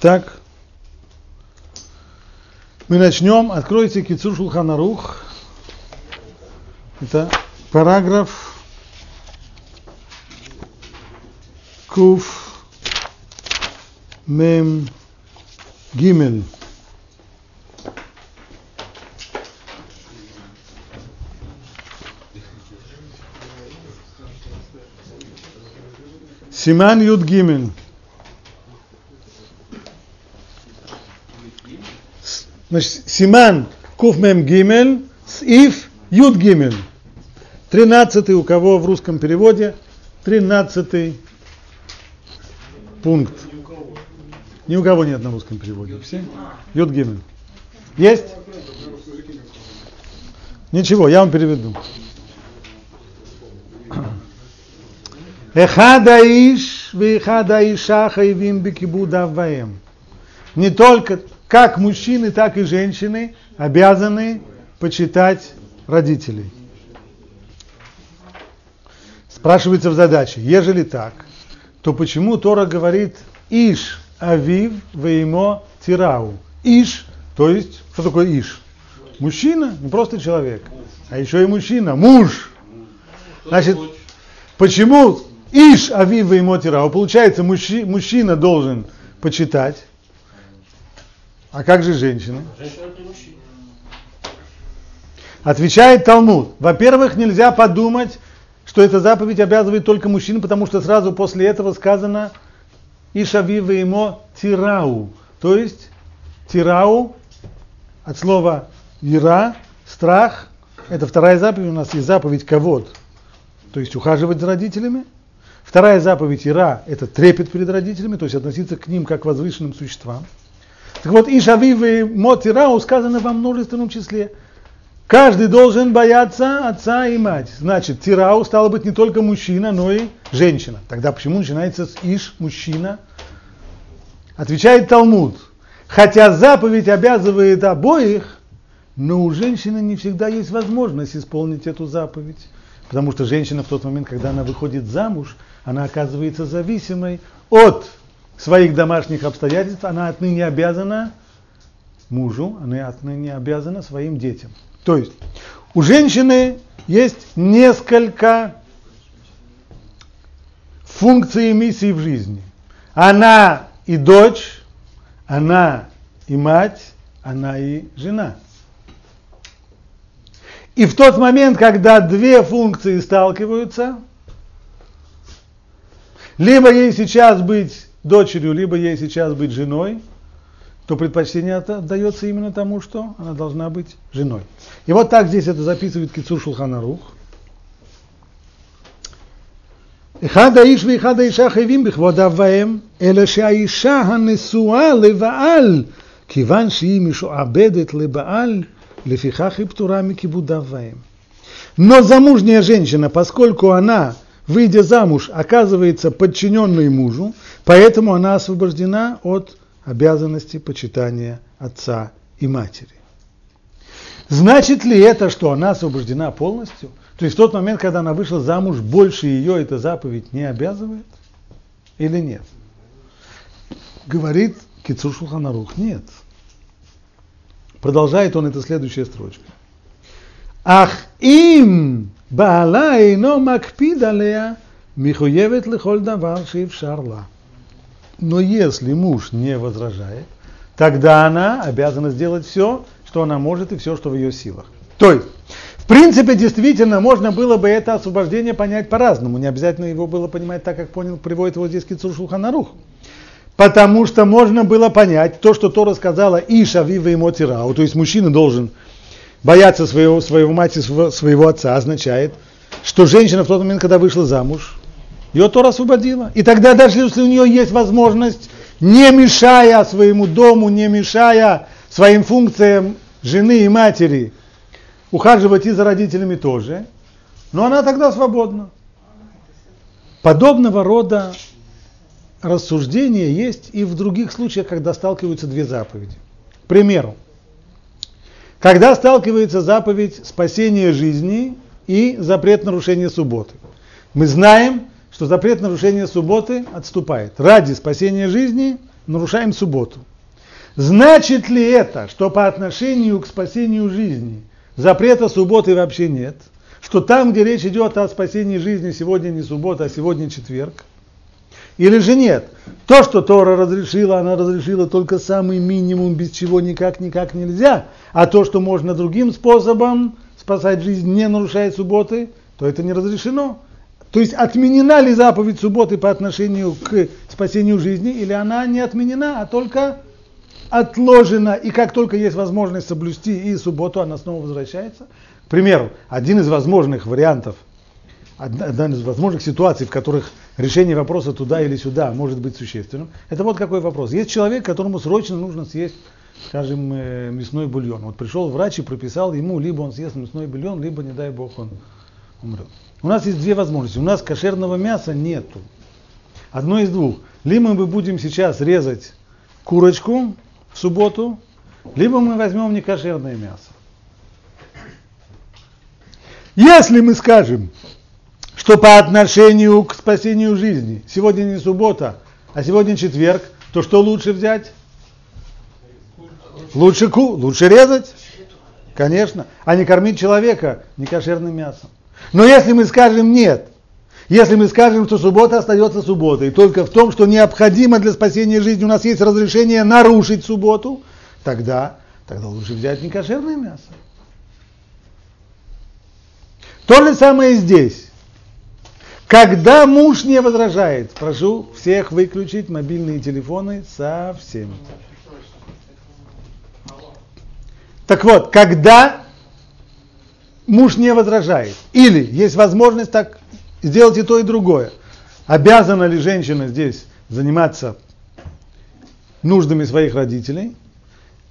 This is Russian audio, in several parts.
Так, мы начнем. Откройте Кицур Шулханарух. Это параграф Куф Мем Гимель. Симан Юд Гимель. Значит, Симан Куф Мем Гимель, Сиф Юд Гимель. Тринадцатый у кого в русском переводе? Тринадцатый пункт. Ни у кого нет на русском переводе. Все? Юд Гимель. Есть? Ничего, я вам переведу. Эхада иш вехада иша хайвим бекибуда ваем. Не только как мужчины, так и женщины обязаны почитать родителей. Спрашивается в задаче, ежели так, то почему Тора говорит Иш Авив Веймо Тирау? Иш, то есть, что такое Иш? Мужчина, не просто человек, а еще и мужчина, муж. Значит, почему Иш Авив Веймо Тирау? Получается, мужчи, мужчина должен почитать, а как же женщина? Отвечает Талмуд. Во-первых, нельзя подумать, что эта заповедь обязывает только мужчин, потому что сразу после этого сказано Ишавива ему тирау. То есть тирау от слова ира, страх. Это вторая заповедь, у нас есть заповедь ковод, то есть ухаживать за родителями. Вторая заповедь ира – это трепет перед родителями, то есть относиться к ним как к возвышенным существам. Так вот, Ишавивы Мотирау сказано во множественном числе. Каждый должен бояться отца и мать. Значит, Тирау стало быть не только мужчина, но и женщина. Тогда почему начинается с Иш, мужчина? Отвечает Талмуд. Хотя заповедь обязывает обоих, но у женщины не всегда есть возможность исполнить эту заповедь. Потому что женщина в тот момент, когда она выходит замуж, она оказывается зависимой от своих домашних обстоятельств, она отныне обязана мужу, она отныне обязана своим детям. То есть у женщины есть несколько функций и миссий в жизни. Она и дочь, она и мать, она и жена. И в тот момент, когда две функции сталкиваются, либо ей сейчас быть дочерью, либо ей сейчас быть женой, то предпочтение отдается именно тому, что она должна быть женой. И вот так здесь это записывает Кицур Шулханарух. אחד האיש ואחד האישה חייבים בכבוד אביהם, אלא שהאישה הנשואה לבעל, כיוון שהיא משועבדת לבעל, לפיכך היא פטורה מכיבוד אביהם. Но замужняя женщина, поскольку она выйдя замуж, оказывается подчиненной мужу, поэтому она освобождена от обязанности почитания отца и матери. Значит ли это, что она освобождена полностью? То есть в тот момент, когда она вышла замуж, больше ее эта заповедь не обязывает? Или нет? Говорит Кицур нет. Продолжает он это следующая строчка. Ах им בעלה אינו מקפיד עליה, מחויבת לכל דבר שאפשר לה. Но если муж не возражает, тогда она обязана сделать все, что она может и все, что в ее силах. То есть, в принципе, действительно, можно было бы это освобождение понять по-разному. Не обязательно его было понимать так, как понял, приводит его здесь Кицур Шулханарух. Потому что можно было понять то, что Тора сказала Иша Вива и Мотирау, то есть мужчина должен бояться своего, своего мать и своего отца означает, что женщина в тот момент, когда вышла замуж, ее Тора освободила. И тогда даже если у нее есть возможность, не мешая своему дому, не мешая своим функциям жены и матери, ухаживать и за родителями тоже, но она тогда свободна. Подобного рода рассуждения есть и в других случаях, когда сталкиваются две заповеди. К примеру, когда сталкивается заповедь спасения жизни и запрет нарушения субботы. Мы знаем, что запрет нарушения субботы отступает. Ради спасения жизни нарушаем субботу. Значит ли это, что по отношению к спасению жизни запрета субботы вообще нет? Что там, где речь идет о спасении жизни, сегодня не суббота, а сегодня четверг? Или же нет? То, что Тора разрешила, она разрешила только самый минимум, без чего никак-никак нельзя. А то, что можно другим способом спасать жизнь, не нарушая субботы, то это не разрешено. То есть отменена ли заповедь субботы по отношению к спасению жизни, или она не отменена, а только отложена, и как только есть возможность соблюсти и субботу, она снова возвращается. К примеру, один из возможных вариантов, одна из возможных ситуаций, в которых решение вопроса туда или сюда может быть существенным, это вот какой вопрос. Есть человек, которому срочно нужно съесть, скажем, э, мясной бульон. Вот пришел врач и прописал ему, либо он съест мясной бульон, либо, не дай бог, он умрет. У нас есть две возможности. У нас кошерного мяса нету. Одно из двух. Либо мы будем сейчас резать курочку, в субботу, либо мы возьмем некошерное мясо. Если мы скажем, что по отношению к спасению жизни сегодня не суббота, а сегодня четверг, то что лучше взять? Лучше ку, лучше резать, конечно, а не кормить человека некошерным мясом. Но если мы скажем нет, если мы скажем, что суббота остается субботой, только в том, что необходимо для спасения жизни, у нас есть разрешение нарушить субботу, тогда, тогда лучше взять некошерное мясо. То же самое здесь. Когда муж не возражает, прошу всех выключить мобильные телефоны совсем. Так вот, когда муж не возражает, или есть возможность так сделать и то, и другое. Обязана ли женщина здесь заниматься нуждами своих родителей?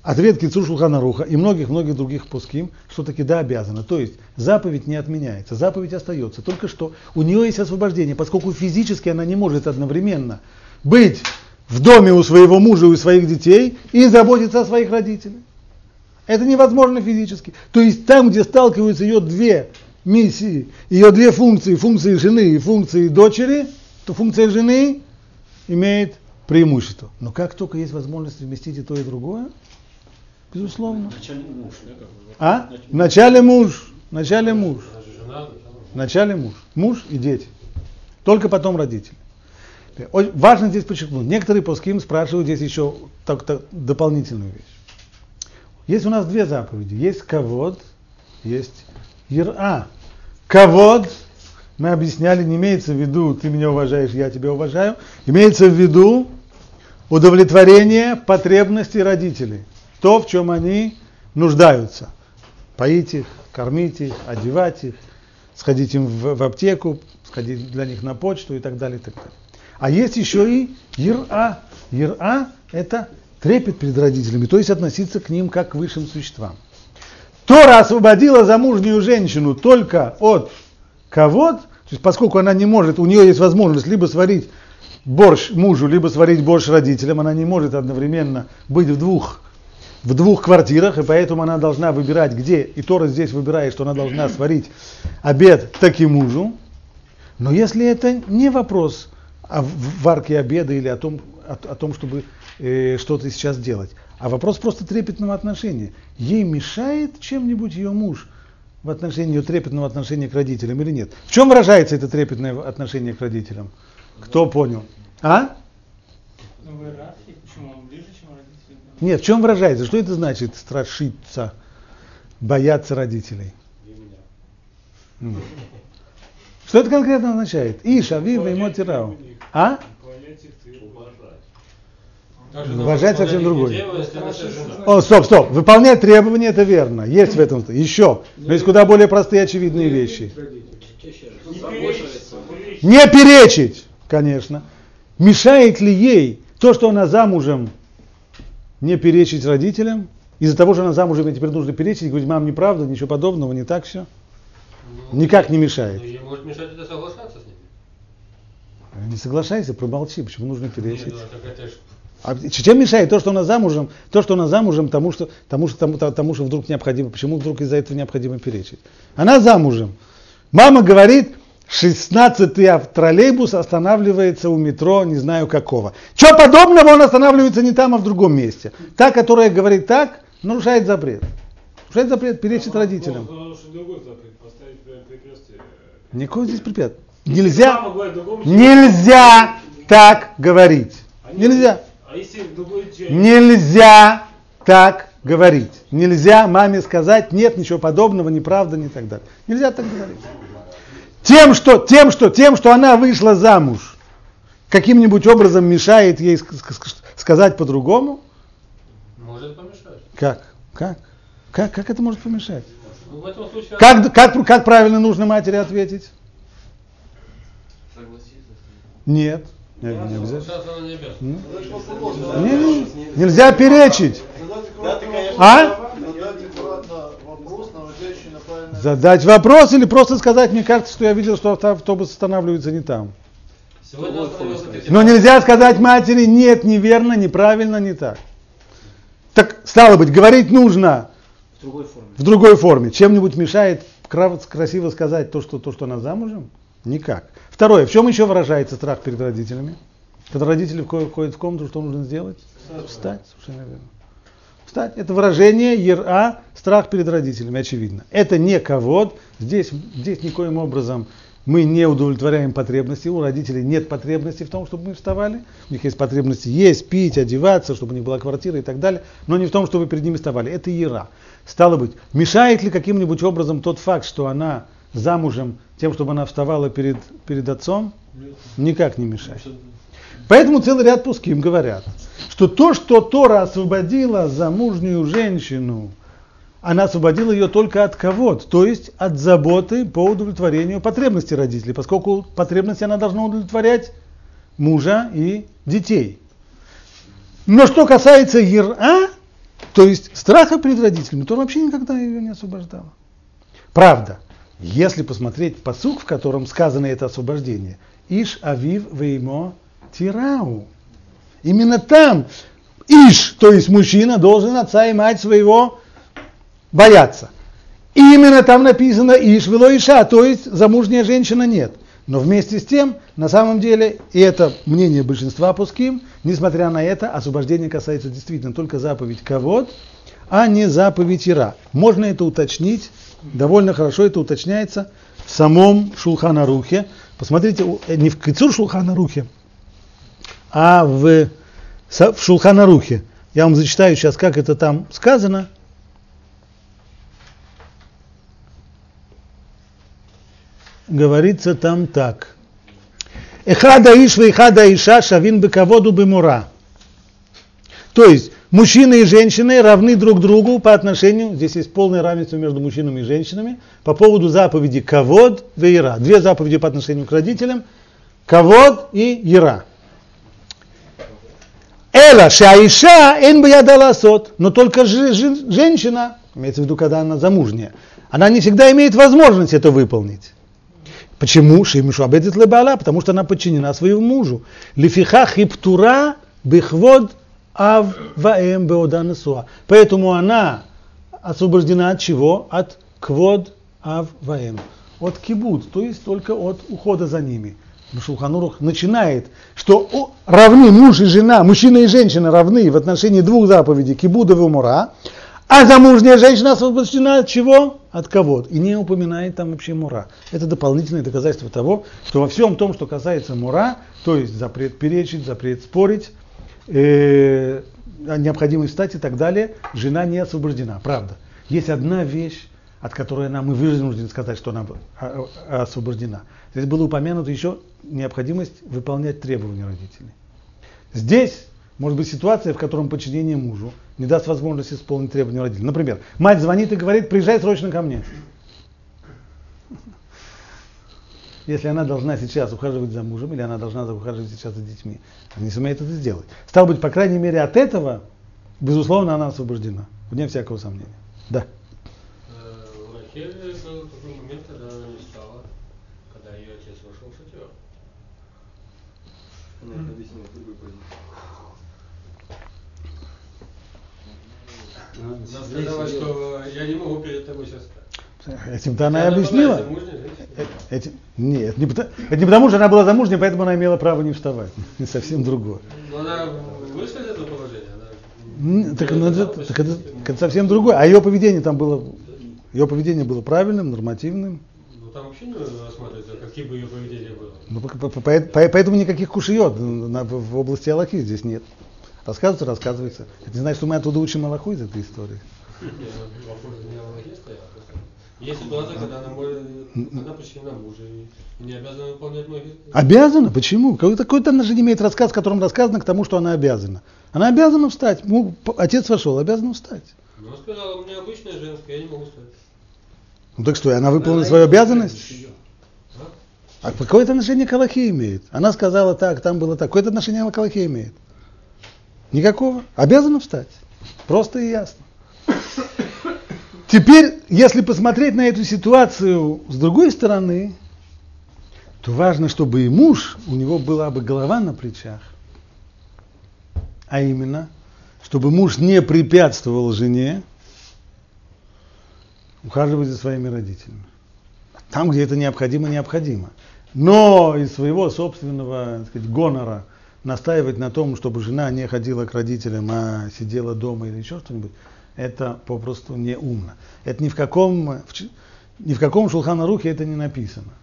Ответ Кицур Шулханаруха и многих-многих других пуским, что таки да, обязана. То есть заповедь не отменяется, заповедь остается. Только что у нее есть освобождение, поскольку физически она не может одновременно быть в доме у своего мужа и у своих детей и заботиться о своих родителях. Это невозможно физически. То есть там, где сталкиваются ее две миссии, ее две функции, функции жены и функции дочери, то функция жены имеет преимущество. Но как только есть возможность совместить и то, и другое, безусловно. Вначале муж, А? Вначале муж. Вначале муж. Вначале муж. Муж и дети. Только потом родители. Важно здесь подчеркнуть. Некоторые пуским спрашивают здесь еще так, так, дополнительную вещь. Есть у нас две заповеди. Есть ковод, есть ира. Ковод, мы объясняли, не имеется в виду, ты меня уважаешь, я тебя уважаю, имеется в виду удовлетворение потребностей родителей, то, в чем они нуждаются. Поить их, кормить их, одевать их, сходить им в, в аптеку, сходить для них на почту и так далее, и так далее. А есть еще и ира. Ира – это трепет перед родителями, то есть относиться к ним как к высшим существам. Тора освободила замужнюю женщину только от ковод, то есть поскольку она не может, у нее есть возможность либо сварить борщ мужу, либо сварить борщ родителям, она не может одновременно быть в двух, в двух квартирах, и поэтому она должна выбирать, где, и Тора здесь выбирает, что она должна сварить обед таки мужу. Но если это не вопрос о варке обеда или о том, о, о том чтобы э, что-то сейчас делать, а вопрос просто трепетного отношения. Ей мешает чем-нибудь ее муж в отношении ее трепетного отношения к родителям или нет? В чем выражается это трепетное отношение к родителям? Кто понял? А? Нет, в чем выражается? Что это значит страшиться, бояться родителей? Что это конкретно означает? Иша, Вива и Мотирау. А? Уважать совсем другой. О, стоп, стоп. Выполнять требования это верно. Есть в этом. Еще. Но есть куда более простые очевидные вещи. Не перечить, конечно. Мешает ли ей то, что она замужем, не перечить родителям? Из-за того, что она замужем, теперь нужно перечить, говорить, мам, неправда, ничего подобного, не так все. Ну, Никак не мешает. Ей может мешать это соглашаться с ними. Не соглашайся, промолчи, почему нужно перечить. Нет, ну, это а чем мешает то, что она замужем, то, что она замужем, тому, что, тому, что, тому, тому, что вдруг необходимо, почему вдруг из-за этого необходимо перечить? Она замужем. Мама говорит, 16 троллейбус останавливается у метро, не знаю какого. Что подобного, он останавливается не там, а в другом месте. Та, которая говорит так, нарушает запрет. Нарушает запрет, перечит родителям. Никакого здесь препятствия. Нельзя, нельзя так говорить. Нельзя. Нельзя так говорить. Нельзя маме сказать, нет ничего подобного, неправда, не так далее. Нельзя так говорить. Тем, что, тем, что, тем, что она вышла замуж, каким-нибудь образом мешает ей сказать по-другому? Может помешать. Как? Как? Как, как это может помешать? Ну, случае... как, как, как правильно нужно матери ответить? Нет. Не, не обязательно. Не, не, нельзя перечить. А? Задать вопрос или просто сказать, мне кажется, что я видел, что автобус останавливается не там. Но нельзя сказать матери, нет, неверно, неправильно, не так. Так, стало быть, говорить нужно в другой форме. В другой форме. Чем-нибудь мешает красиво сказать то, что, то, что она замужем? Никак. Второе, в чем еще выражается страх перед родителями? Когда родители входят в комнату, что нужно сделать? Встать, совершенно верно. Встать. Это выражение ера, страх перед родителями, очевидно. Это не ковод. Здесь, здесь никоим образом мы не удовлетворяем потребности. У родителей нет потребности в том, чтобы мы вставали. У них есть потребности есть, пить, одеваться, чтобы у них была квартира и так далее. Но не в том, чтобы перед ними вставали. Это ера. Стало быть, мешает ли каким-нибудь образом тот факт, что она замужем тем, чтобы она вставала перед, перед отцом? Никак не мешает. Поэтому целый ряд пуским говорят, что то, что Тора освободила замужнюю женщину, она освободила ее только от кого-то, то есть от заботы по удовлетворению потребностей родителей, поскольку потребности она должна удовлетворять мужа и детей. Но что касается Ера, то есть страха перед родителями, то он вообще никогда ее не освобождала. Правда, если посмотреть посук, в котором сказано это освобождение, Иш Авив Веймо Тирау. Именно там Иш, то есть мужчина, должен отца и мать своего бояться. И именно там написано Иш вело Иша, то есть замужняя женщина нет. Но вместе с тем, на самом деле, и это мнение большинства пуским, несмотря на это, освобождение касается действительно только заповедь кого а не заповедь Ира. Можно это уточнить, довольно хорошо это уточняется в самом Шулханарухе. Посмотрите, не в Кицур Шулханарухе, а в, в Шулханарухе. Я вам зачитаю сейчас, как это там сказано. Говорится там так. Эхада иш эхада иша шавин бекаводу бемура. То есть мужчины и женщины равны друг другу по отношению, здесь есть полное равенство между мужчинами и женщинами, по поводу заповеди кавод и ира. Две заповеди по отношению к родителям, кавод и ира. Эла шаиша эн баяда сот. Но только женщина, имеется в виду, когда она замужняя, она не всегда имеет возможность это выполнить. Почему? Шимишу абедит лебала, потому что она подчинена своему мужу. Лифиха хиптура бихвод ав ваэм беоданасуа. Поэтому она освобождена от чего? От квод ав ваэм. От кибуд, то есть только от ухода за ними. Шулханурух начинает, что равны муж и жена, мужчина и женщина равны в отношении двух заповедей, кибуда и умура, а замужняя женщина освобождена от чего? От кого? И не упоминает там вообще мура. Это дополнительное доказательство того, что во всем том, что касается мура, то есть запрет перечить, запрет спорить, э, необходимость встать и так далее, жена не освобождена. Правда. Есть одна вещь, от которой она, мы вынуждены сказать, что она а, а, освобождена. Здесь было упомянуто еще необходимость выполнять требования родителей. Здесь может быть ситуация, в которой подчинение мужу не даст возможности исполнить требования родителей. Например, мать звонит и говорит, приезжай срочно ко мне. Если она должна сейчас ухаживать за мужем, или она должна ухаживать сейчас за детьми, она не сумеет это сделать. Стало быть, по крайней мере, от этого, безусловно, она освобождена. Вне всякого сомнения. Да. Э, Рахель был такой момент, когда она не стала, когда ее отец вошел в шатер. Она это объяснила в другой позиции. Она сказала, что я не могу перед тобой сейчас Этим-то она и объяснила. это, нет, не, это не потому, что она была замужней, поэтому она имела право не вставать. Совсем другое. Но она вышла из этого положения? Она... Так, ну, это, так, это, так это совсем другое. А ее поведение там было, ее поведение было правильным, нормативным. Ну там вообще не рассматривается, какие бы ее поведение было. Ну, по, по, по, поэтому никаких кушиот в области Аллахи здесь нет. Рассказывается, рассказывается. Это не значит, что мы оттуда учим Аллаху из этой истории. Есть ситуация, когда она может, она подчинена мужу и не обязана выполнять многие... Обязана? Почему? Какой-то, она же имеет рассказ, в котором рассказано к тому, что она обязана. Она обязана встать. Ну, отец вошел, обязана встать. Ну, она сказала, у меня обычная женская, я не могу встать. Ну так что, она выполнила она свою обязанность? А какое это отношение к Аллахе имеет? Она сказала так, там было так. Какое это отношение к Аллахе имеет? Никакого. Обязана встать. Просто и ясно. Теперь, если посмотреть на эту ситуацию с другой стороны, то важно, чтобы и муж, у него была бы голова на плечах. А именно, чтобы муж не препятствовал жене ухаживать за своими родителями. Там, где это необходимо, необходимо. Но из своего собственного так сказать, гонора настаивать на том, чтобы жена не ходила к родителям, а сидела дома или еще что-нибудь, это попросту не умно. Это ни в каком, ни в каком шулханарухе это не написано.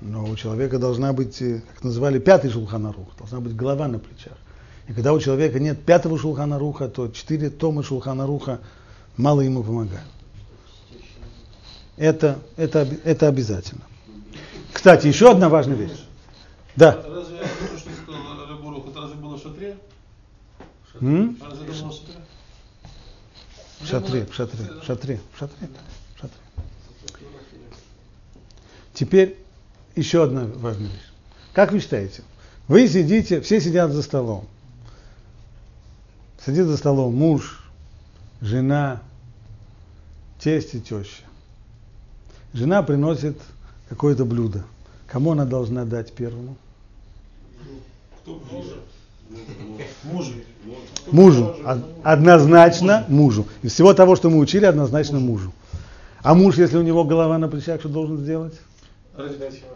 Но у человека должна быть, э, как называли, пятый шулханарух, должна быть голова на плечах. И когда у человека нет пятого шулханаруха, то четыре тома шулханаруха мало ему помогают. Это, это, это обязательно. Кстати, еще одна важная вещь. Да. Разве то, что сказал Рыбурух, это разве было в шатре? Разве это было в шатре? В шатре, в шатре, в шатре, в шатре, в шатре. Теперь еще одна важная вещь. Как вы считаете? Вы сидите, все сидят за столом. Сидит за столом муж, жена, тесть и теща. Жена приносит какое-то блюдо. Кому она должна дать первому? Кто ближе? Мужу. Мужу. Однозначно мужу. Из всего того, что мы учили, однозначно мужу. А муж, если у него голова на плечах, что должен сделать? Раздать его.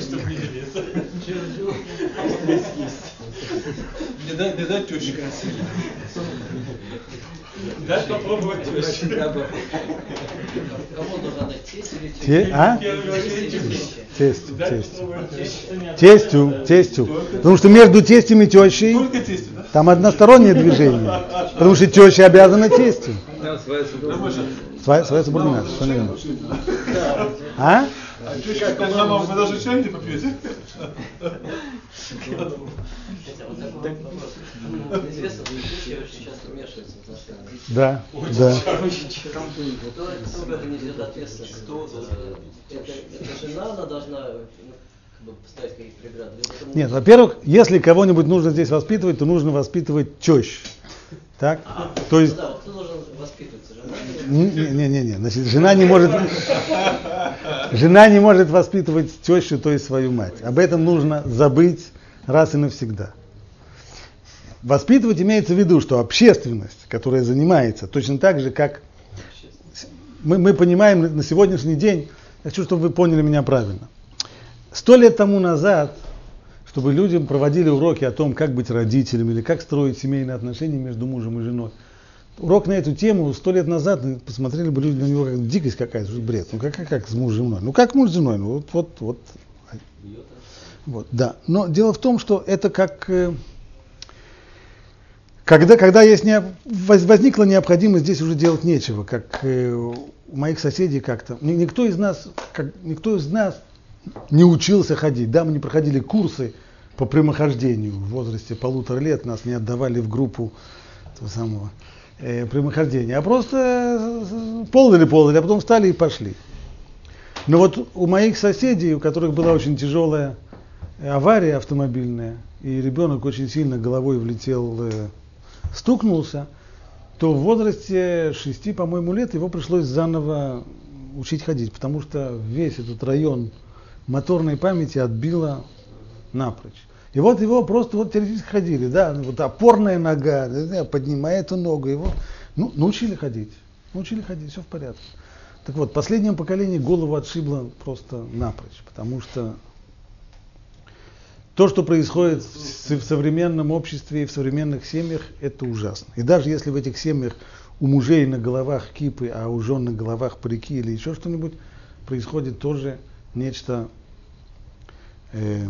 Чтобы не дать, не дать тещик. Дать попробовать тещу. Кому нужно дать тесть или тесть? Те, а? Тестю, тестю. Тестю, тестю. Потому что между тестем и тещей там одностороннее движение. Потому что теща обязана тестю. Своя, своя субординация. что. А? А вы даже чай не попьете? Хотя вот такой вопрос. Известно, что теща очень часто вмешивается в отношения. Да, да. Кто, этом несет ответственность? Это, это жена, она должна ну, поставить какие-то преграды? Это? Нет, во-первых, если кого-нибудь нужно здесь воспитывать, то нужно воспитывать тещ. Так? То есть, Ну да, кто должен воспитываться? Не-не-не, значит, жена не может, жена не может воспитывать тещу, то есть свою мать. Об этом нужно забыть раз и навсегда. Воспитывать имеется в виду, что общественность, которая занимается точно так же, как мы, мы понимаем на сегодняшний день, я хочу, чтобы вы поняли меня правильно. Сто лет тому назад, чтобы людям проводили уроки о том, как быть родителем или как строить семейные отношения между мужем и женой, урок на эту тему сто лет назад посмотрели бы люди на него как дикость какая-то, бред. Ну как, как, как с мужем и женой? Ну как муж с женой? Ну вот, вот, вот. Вот, да. Но дело в том, что это как э, когда, когда есть не, возникла необходимость здесь уже делать нечего, как э, у моих соседей как-то. Ни- Никто из нас, как, никто из нас не учился ходить. Да, мы не проходили курсы по прямохождению в возрасте полутора лет, нас не отдавали в группу этого самого э, прямохождения, а просто э, ползали, ползали, а потом встали и пошли. Но вот у моих соседей, у которых была очень тяжелая э, авария автомобильная, и ребенок очень сильно головой влетел, э, стукнулся, то в возрасте 6, по-моему, лет его пришлось заново учить ходить, потому что весь этот район моторной памяти отбило напрочь. И вот его просто вот теоретически ходили, да, вот опорная нога, да, поднимая эту ногу, его ну, научили ходить, научили ходить, все в порядке. Так вот, последнему поколению голову отшибло просто напрочь, потому что то, что происходит в современном обществе и в современных семьях, это ужасно. И даже если в этих семьях у мужей на головах кипы, а у жен на головах парики или еще что-нибудь, происходит тоже нечто, э,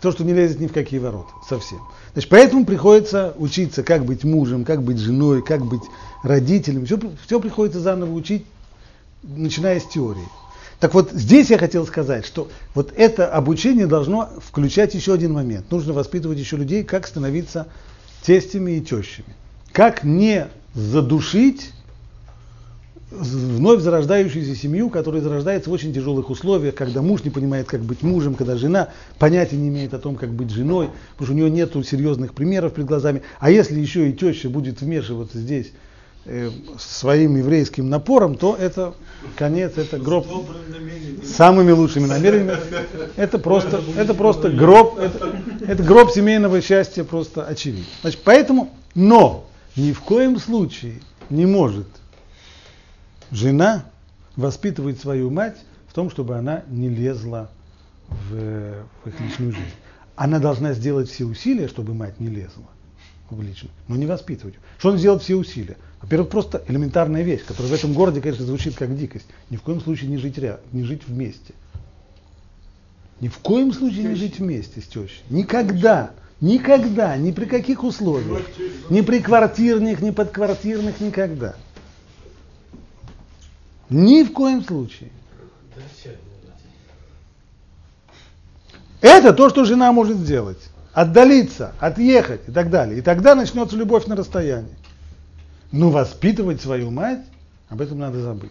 то, что не лезет ни в какие ворота, совсем. Значит, поэтому приходится учиться, как быть мужем, как быть женой, как быть родителем. Все, все приходится заново учить, начиная с теории. Так вот, здесь я хотел сказать, что вот это обучение должно включать еще один момент. Нужно воспитывать еще людей, как становиться тестями и тещами. Как не задушить вновь зарождающуюся семью, которая зарождается в очень тяжелых условиях, когда муж не понимает, как быть мужем, когда жена понятия не имеет о том, как быть женой, потому что у нее нет серьезных примеров перед глазами. А если еще и теща будет вмешиваться здесь э, своим еврейским напором, то это конец, это гроб с самыми лучшими намерениями. Это просто, это просто гроб, это, это гроб семейного счастья просто очевидно. Значит, поэтому, но ни в коем случае не может жена воспитывать свою мать в том, чтобы она не лезла в, в их личную жизнь. Она должна сделать все усилия, чтобы мать не лезла в личную, но не воспитывать. Что он сделает все усилия? Во-первых, просто элементарная вещь, которая в этом городе, конечно, звучит как дикость. Ни в коем случае не жить рядом, не жить вместе. Ни в коем случае не жить вместе с тещей. Никогда. Никогда, ни при каких условиях. Ни при квартирных, ни подквартирных, никогда. Ни в коем случае. Это то, что жена может сделать. Отдалиться, отъехать и так далее. И тогда начнется любовь на расстоянии. Но воспитывать свою мать, об этом надо забыть.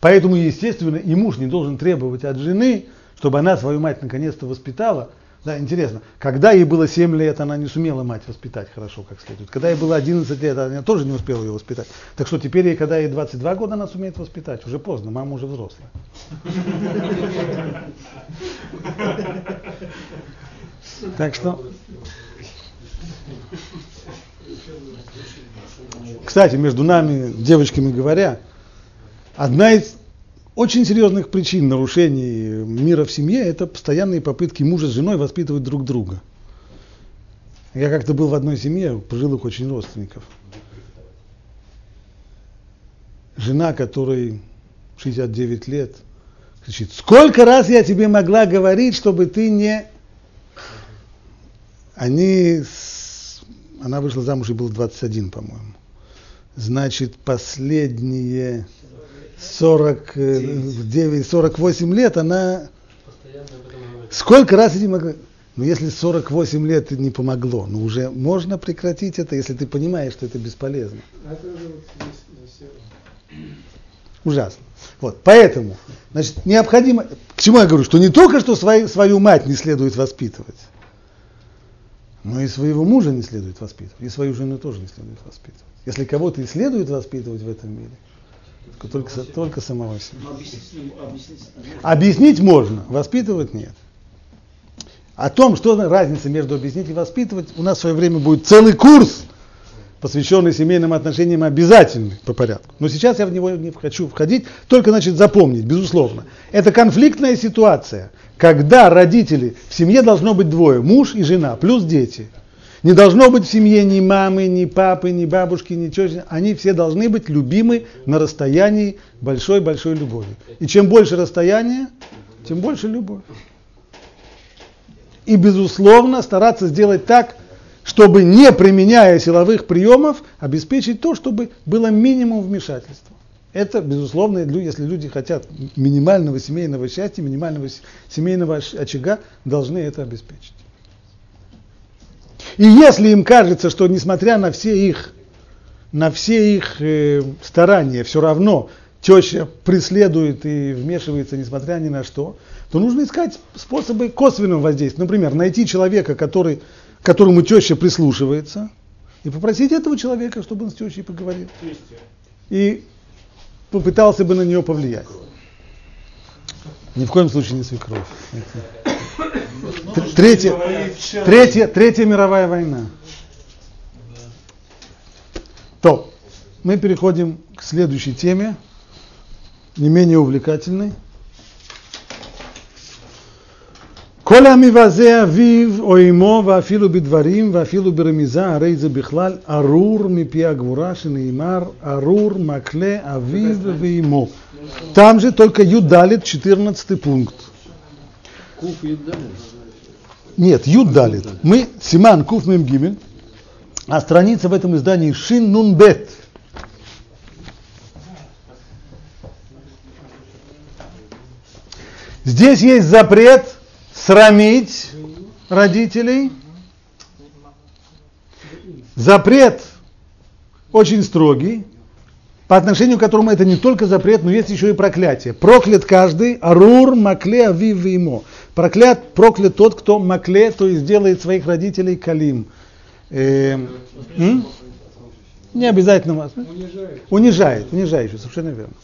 Поэтому, естественно, и муж не должен требовать от жены, чтобы она свою мать наконец-то воспитала, да, интересно, когда ей было 7 лет, она не сумела мать воспитать хорошо, как следует. Когда ей было 11 лет, она тоже не успела ее воспитать. Так что теперь, ей, когда ей 22 года, она сумеет воспитать. Уже поздно, мама уже взрослая. Так что... Кстати, между нами, девочками говоря, одна из очень серьезных причин нарушений мира в семье – это постоянные попытки мужа с женой воспитывать друг друга. Я как-то был в одной семье, пожилых очень родственников. Жена, которой 69 лет, кричит, сколько раз я тебе могла говорить, чтобы ты не... Они... Она вышла замуж и был 21, по-моему. Значит, последние 49, 48 лет, она сколько раз этим могла... Ну, если 48 лет не помогло, ну, уже можно прекратить это, если ты понимаешь, что это бесполезно. Ужасно. Вот, поэтому, значит, необходимо, к чему я говорю, что не только что свою, свою мать не следует воспитывать, но и своего мужа не следует воспитывать, и свою жену тоже не следует воспитывать. Если кого-то и следует воспитывать в этом мире, только, только самого себя. Объяснить можно, воспитывать нет. О том, что разница между объяснить и воспитывать, у нас в свое время будет целый курс, посвященный семейным отношениям, обязательный по порядку. Но сейчас я в него не хочу входить, только, значит, запомнить, безусловно. Это конфликтная ситуация, когда родители, в семье должно быть двое, муж и жена, плюс дети – не должно быть в семье ни мамы, ни папы, ни бабушки, ни тети. Они все должны быть любимы на расстоянии большой-большой любови. И чем больше расстояние, тем больше любовь. И, безусловно, стараться сделать так, чтобы, не применяя силовых приемов, обеспечить то, чтобы было минимум вмешательства. Это, безусловно, если люди хотят минимального семейного счастья, минимального семейного очага, должны это обеспечить. И если им кажется, что несмотря на все их, на все их э, старания, все равно теща преследует и вмешивается, несмотря ни на что, то нужно искать способы косвенного воздействия. Например, найти человека, который, которому теща прислушивается, и попросить этого человека, чтобы он с тещей поговорил. И попытался бы на нее повлиять. Ни в коем случае не свекровь. Третья, третья, третья мировая война. То. мы переходим к следующей теме, не менее увлекательной. כל המבזה אביו או אמו ואפילו בדברים ואפילו ברמיזה הרי זה בכלל ארור מפי הגבורה שנאמר ארור מקלה אביו ואמו. Там же только Юдалит, 14 пункт. Куф Юдалит. Нет, Юдалит. Мы Симан Куф Мем Гимель, а страница в этом издании Шин Нун Бет. Здесь есть запрет срамить родителей. Запрет очень строгий, по отношению к которому это не только запрет, но есть еще и проклятие. Проклят каждый, арур, макле, авив и ему. Проклят, проклят тот, кто макле, то есть делает своих родителей калим. Э, м? Не обязательно вас. Унижает. Унижает, унижающий, совершенно верно.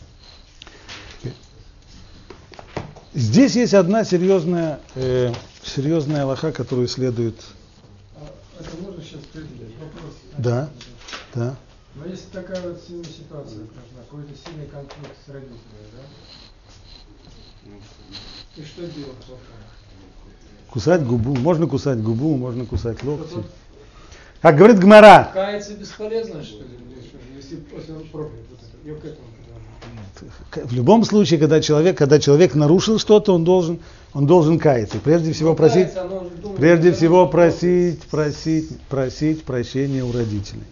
Здесь есть одна серьезная, э, серьезная лоха, которую следует. А Это можно сейчас? Вопрос. Да, да. Но если такая вот сильная ситуация, нужна, какой-то сильный конфликт с родителями, да? И что делать потом? Кусать губу, можно кусать губу, можно кусать локти. Как говорит Гмара, Каяться бесполезно, что ли? Если после проклят вот это, я к этому в любом случае, когда человек, когда человек нарушил что-то, он должен, он должен каяться. И Прежде всего просить, Каяться, уже думает, прежде всего просить, просить, просить прощения у родителей.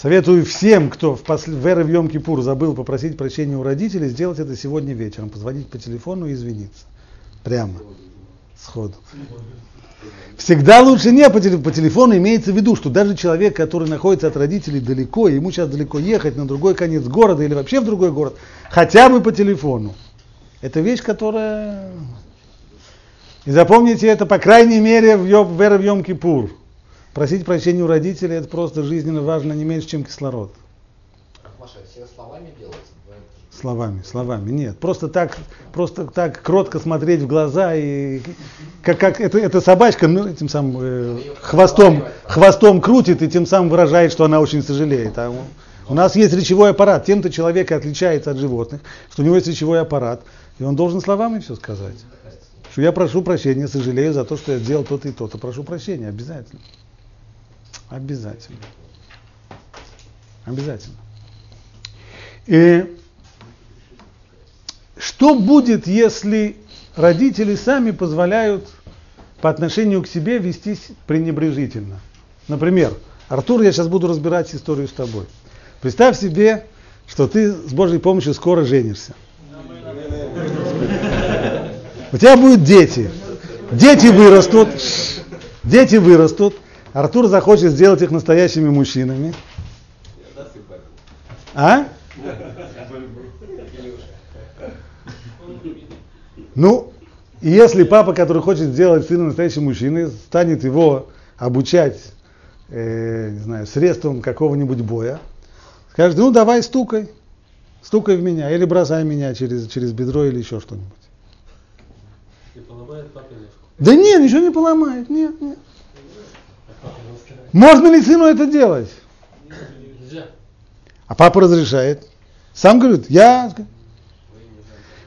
Советую всем, кто в, посл... в Эры в Йом Кипур забыл попросить прощения у родителей, сделать это сегодня вечером, позвонить по телефону и извиниться. Прямо, сходу. Всегда лучше не по, теле- по телефону, имеется в виду, что даже человек, который находится от родителей далеко, ему сейчас далеко ехать на другой конец города или вообще в другой город, хотя бы по телефону. Это вещь, которая... И запомните это, по крайней мере, в, Йом, в Эры в Йом Кипур. Просить прощения у родителей это просто жизненно важно, не меньше, чем кислород. Маша, все словами делается? Словами, словами, нет. Просто так, просто так кротко смотреть в глаза и как, как это, эта собачка, ну, этим самым э, хвостом, хвостом крутит и тем самым выражает, что она очень сожалеет. А у- у нас есть речевой аппарат. Тем-то человек отличается от животных, что у него есть речевой аппарат, и он должен словами все сказать. Что я прошу прощения, сожалею за то, что я сделал то-то и то-то. Прошу прощения, обязательно. Обязательно. Обязательно. И что будет, если родители сами позволяют по отношению к себе вестись пренебрежительно? Например, Артур, я сейчас буду разбирать историю с тобой. Представь себе, что ты с Божьей помощью скоро женишься. У тебя будут дети. Дети вырастут. Дети вырастут. Артур захочет сделать их настоящими мужчинами. А? Ну, и если папа, который хочет сделать сына настоящим мужчиной, станет его обучать, э, не знаю, средством какого-нибудь боя, скажет, ну давай стукай, стукай в меня, или бросай меня через, через бедро или еще что-нибудь. И поломает папе. Да нет, ничего не поломает, нет, нет. А папа не устраивает. Можно ли сыну это делать? Нельзя. А папа разрешает. Сам говорит, я...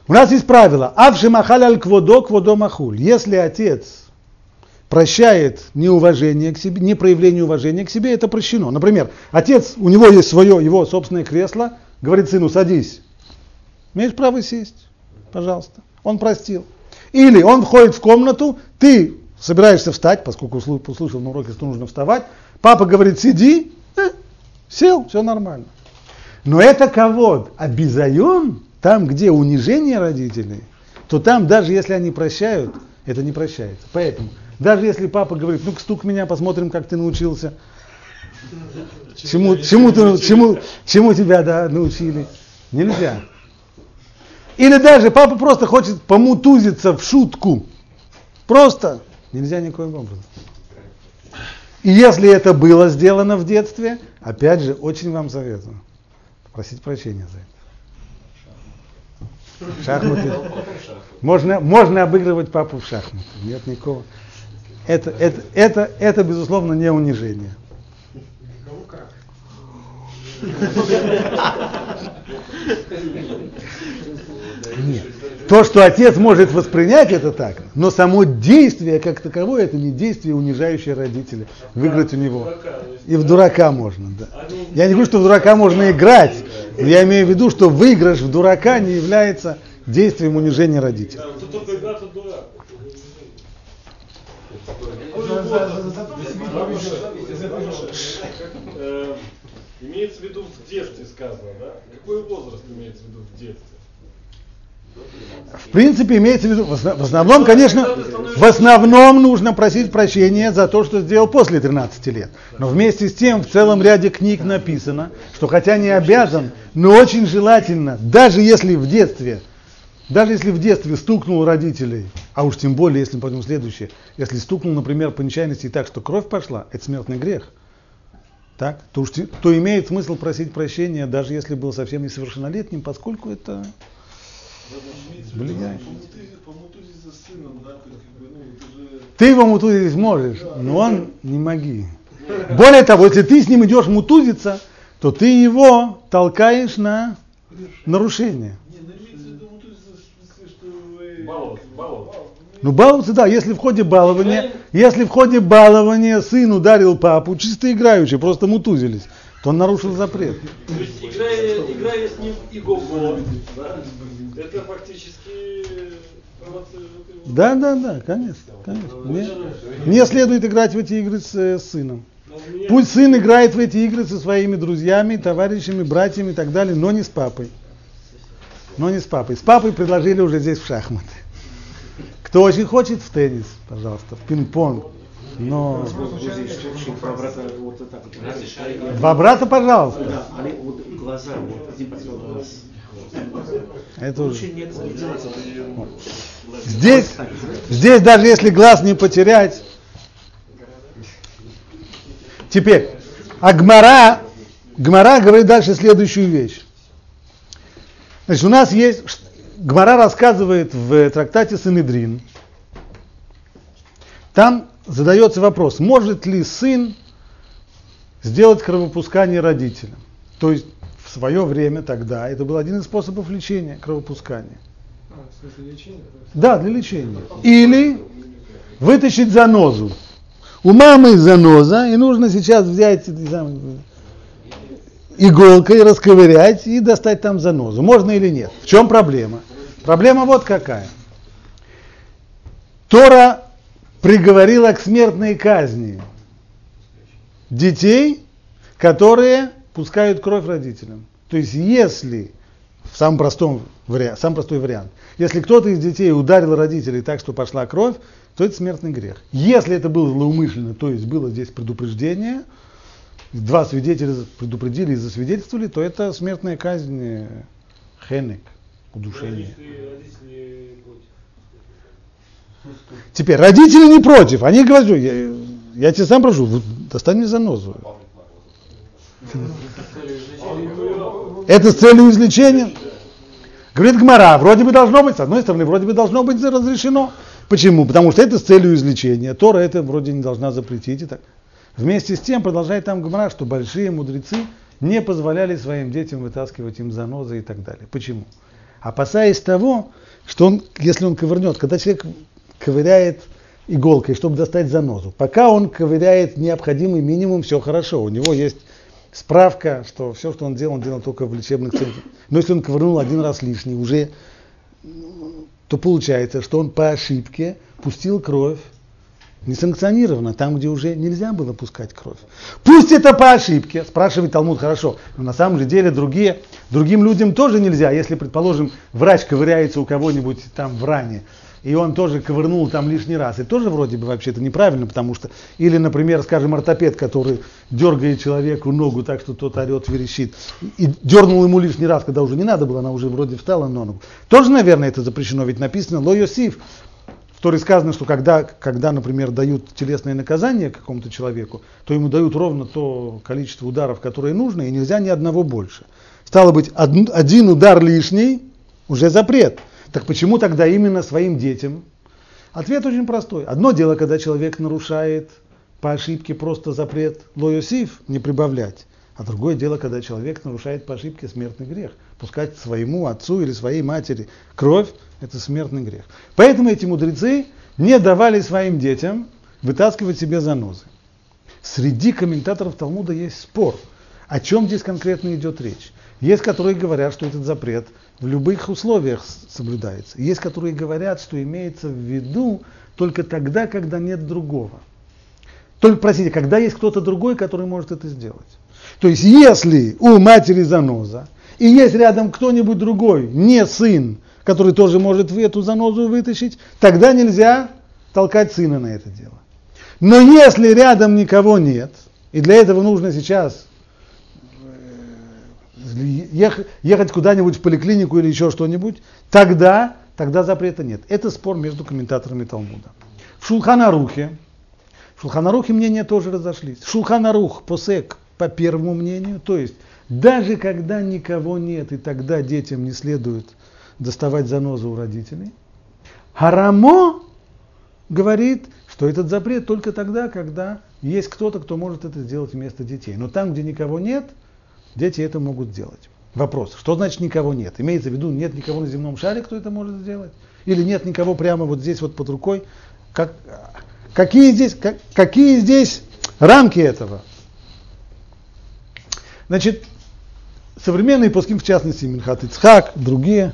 У нас есть правило. Авши махаль аль кводо, кводо махуль. Если отец прощает неуважение к себе, не проявление уважения к себе, это прощено. Например, отец, у него есть свое, его собственное кресло, говорит сыну, садись. Имеешь право сесть, пожалуйста. Он простил. Или он входит в комнату, ты собираешься встать, поскольку услы- услышал на уроке, что нужно вставать. Папа говорит, сиди, э, сел, все нормально. Но это кого? А там, где унижение родителей, то там, даже если они прощают, это не прощается. Поэтому, даже если папа говорит, ну-ка стук меня, посмотрим, как ты научился. Чему, чему, ты, чему, чему тебя да, научили? Нельзя. Или даже папа просто хочет помутузиться в шутку. Просто нельзя никоим образом. И если это было сделано в детстве, опять же, очень вам советую просить прощения за это. Шахматы. Можно, можно обыгрывать папу в шахматы. Нет никакого. Это, это, это, это, безусловно, не унижение. Нет. То, что отец может воспринять это так, но само действие как таковое, это не действие, унижающее родителя. Выиграть у него. И в дурака можно, да. Я не говорю, что в дурака можно играть, но я имею в виду, что выигрыш в дурака не является действием унижения родителя. Тут только игра, тут дурак. Э, Имеется в виду в детстве сказано, да? Какой возраст имеется в виду в детстве? В принципе, имеется в виду, в основном, конечно, в основном нужно просить прощения за то, что сделал после 13 лет. Но вместе с тем, в целом ряде книг написано, что хотя не обязан, но очень желательно, даже если в детстве, даже если в детстве стукнул родителей, а уж тем более, если потом следующее, если стукнул, например, по нечаянности так, что кровь пошла, это смертный грех. Так, то, уж то имеет смысл просить прощения, даже если был совсем несовершеннолетним, поскольку это влияет. Помутузить за сыном, да, как бы, ну, это же... Ты его мутузить можешь, но он не моги. Более того, если ты с ним идешь мутузиться, то ты его толкаешь на нарушение. Не, ну Ну, баловаться, да, если в ходе балования, если в ходе балования сын ударил папу, чисто играючи, просто мутузились, то он нарушил запрет. То есть играя, играя с ним игого, да, это фактически. Да, да, да, конечно, конечно. Не, не следует играть в эти игры с, э, с сыном. Пусть сын играет в эти игры со своими друзьями, товарищами, братьями и так далее, но не с папой. Но не с папой. С папой предложили уже здесь в шахматы. Кто очень хочет в теннис, пожалуйста, в пинг-понг. Но Два брата пожалуйста. Это уже. Здесь, здесь даже если глаз не потерять. Теперь, а Гмара, Гмара говорит дальше следующую вещь. Значит, у нас есть, Гмара рассказывает в трактате Синедрин, там задается вопрос, может ли сын сделать кровопускание родителям? То есть в свое время тогда это был один из способов лечения кровопускания. А, в смысле лечения? Да, для лечения. Или вытащить занозу. У мамы заноза, и нужно сейчас взять знаю, иголкой, расковырять и достать там занозу. Можно или нет? В чем проблема? Проблема вот какая. Тора приговорила к смертной казни детей, которые пускают кровь родителям. То есть если в самом простом вариант, самый простой вариант. Если кто-то из детей ударил родителей так, что пошла кровь, то это смертный грех. Если это было злоумышленно, то есть было здесь предупреждение, два свидетеля предупредили и засвидетельствовали, то это смертная казнь э, хенек, удушение. Против. Теперь, родители не против, они говорят, я, я тебя сам прошу, достань мне занозу. Это с целью излечения. Говорит Гмара, вроде бы должно быть, с одной стороны, вроде бы должно быть разрешено. Почему? Потому что это с целью излечения. Тора это вроде не должна запретить. И так. Вместе с тем продолжает там Гмара, что большие мудрецы не позволяли своим детям вытаскивать им занозы и так далее. Почему? Опасаясь того, что он, если он ковырнет, когда человек ковыряет иголкой, чтобы достать занозу, пока он ковыряет необходимый минимум, все хорошо. У него есть справка, что все, что он делал, он делал только в лечебных целях. Но если он ковырнул один раз лишний, уже, то получается, что он по ошибке пустил кровь несанкционированно, там, где уже нельзя было пускать кровь. Пусть это по ошибке, спрашивает Талмуд, хорошо, но на самом же деле другие, другим людям тоже нельзя. Если, предположим, врач ковыряется у кого-нибудь там в ране, и он тоже ковырнул там лишний раз, и тоже вроде бы вообще-то неправильно, потому что, или, например, скажем, ортопед, который дергает человеку ногу так, что тот орет, верещит, и дернул ему лишний раз, когда уже не надо было, она уже вроде встала на ногу. Тоже, наверное, это запрещено, ведь написано «Ло Йосиф», в Торе сказано, что когда, когда, например, дают телесное наказание какому-то человеку, то ему дают ровно то количество ударов, которое нужно, и нельзя ни одного больше. Стало быть, од- один удар лишний уже запрет. Так почему тогда именно своим детям? Ответ очень простой. Одно дело, когда человек нарушает по ошибке просто запрет лоюсиф, не прибавлять. А другое дело, когда человек нарушает по ошибке смертный грех. Пускать своему отцу или своей матери кровь – это смертный грех. Поэтому эти мудрецы не давали своим детям вытаскивать себе занозы. Среди комментаторов Талмуда есть спор, о чем здесь конкретно идет речь. Есть, которые говорят, что этот запрет в любых условиях соблюдается. Есть, которые говорят, что имеется в виду только тогда, когда нет другого. Только, простите, когда есть кто-то другой, который может это сделать. То есть, если у матери заноза, и есть рядом кто-нибудь другой, не сын, который тоже может эту занозу вытащить, тогда нельзя толкать сына на это дело. Но если рядом никого нет, и для этого нужно сейчас ехать куда-нибудь в поликлинику или еще что-нибудь, тогда, тогда запрета нет. Это спор между комментаторами Талмуда. В Шулханарухе, в Шулханарухе мнения тоже разошлись. Шулханарух, посек, по первому мнению, то есть даже когда никого нет, и тогда детям не следует доставать занозу у родителей. Харамо говорит, что этот запрет только тогда, когда есть кто-то, кто может это сделать вместо детей. Но там, где никого нет, дети это могут сделать. Вопрос, что значит никого нет? Имеется в виду, нет никого на земном шаре, кто это может сделать? Или нет никого прямо вот здесь вот под рукой? Как, какие, здесь, как, какие здесь рамки этого? Значит, современные пуским, в частности, Минхат Ицхак, другие,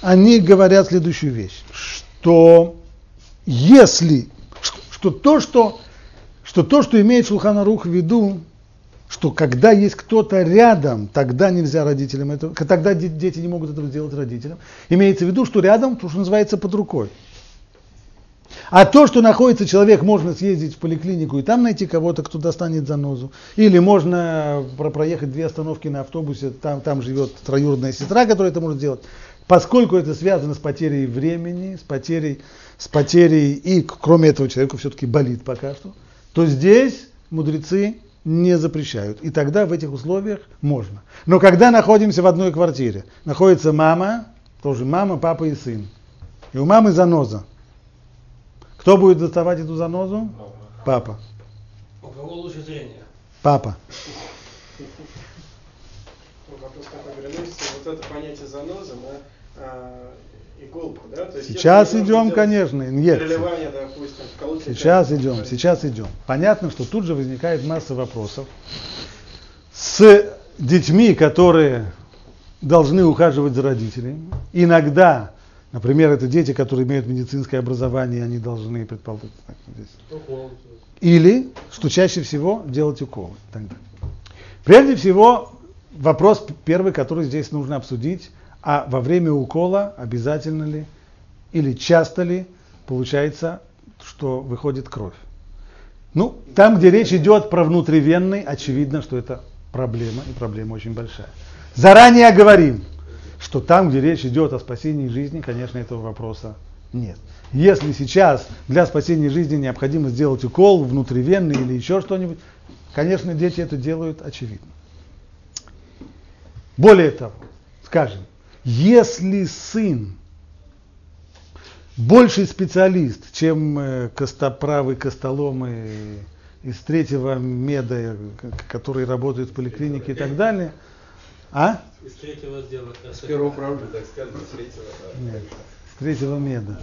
они говорят следующую вещь, что если, что то, что, что то, что имеет Шулханарух в виду, что когда есть кто-то рядом, тогда нельзя родителям этого, тогда дети не могут этого сделать родителям. Имеется в виду, что рядом, то, что называется, под рукой. А то, что находится человек, можно съездить в поликлинику и там найти кого-то, кто достанет занозу. Или можно проехать две остановки на автобусе, там, там живет троюродная сестра, которая это может сделать. Поскольку это связано с потерей времени, с потерей, с потерей и кроме этого человеку все-таки болит пока что, то здесь мудрецы не запрещают. И тогда в этих условиях можно. Но когда находимся в одной квартире, находится мама, тоже мама, папа и сын. И у мамы заноза. Кто будет доставать эту занозу? Папа. У кого лучше зрение? Папа. Вопрос такой вернулся. Вот это понятие заноза на а, иголку, да? То есть сейчас идем, конечно, инъекции. допустим, сейчас идем, сейчас идем. Понятно, что тут же возникает масса вопросов с детьми, которые должны ухаживать за родителями. Иногда Например, это дети, которые имеют медицинское образование, они должны предположить. Или, что чаще всего, делать уколы. Тогда. Прежде всего, вопрос первый, который здесь нужно обсудить, а во время укола обязательно ли или часто ли получается, что выходит кровь. Ну, там, где речь идет про внутривенный, очевидно, что это проблема, и проблема очень большая. Заранее говорим, что там, где речь идет о спасении жизни, конечно, этого вопроса нет. Если сейчас для спасения жизни необходимо сделать укол внутривенный или еще что-нибудь, конечно, дети это делают очевидно. Более того, скажем, если сын больший специалист, чем э, костоправый костоломы из третьего меда, которые работают в поликлинике и так далее, а? Из третьего отдела. С первого управления, так сказать, с третьего. Нет, с третьего меда.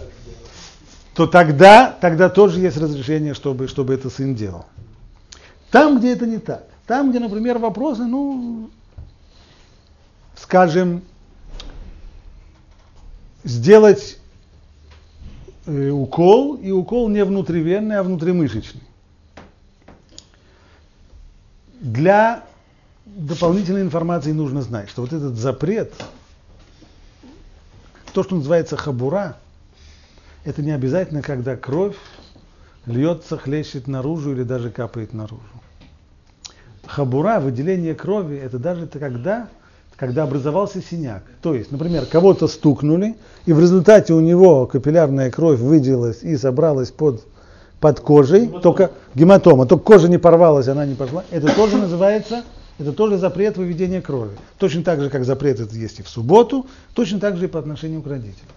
То тогда, тогда тоже есть разрешение, чтобы, чтобы это сын делал. Там, где это не так, там, где, например, вопросы, ну, скажем, сделать э, укол, и укол не внутривенный, а внутримышечный. Для дополнительной информации нужно знать, что вот этот запрет, то, что называется хабура, это не обязательно, когда кровь льется, хлещет наружу или даже капает наружу. Хабура, выделение крови, это даже когда, когда образовался синяк. То есть, например, кого-то стукнули, и в результате у него капиллярная кровь выделилась и собралась под, под кожей, гематома. только гематома, только кожа не порвалась, она не пошла. Это тоже называется это тоже запрет выведения крови. Точно так же, как запрет это есть и в субботу, точно так же и по отношению к родителям.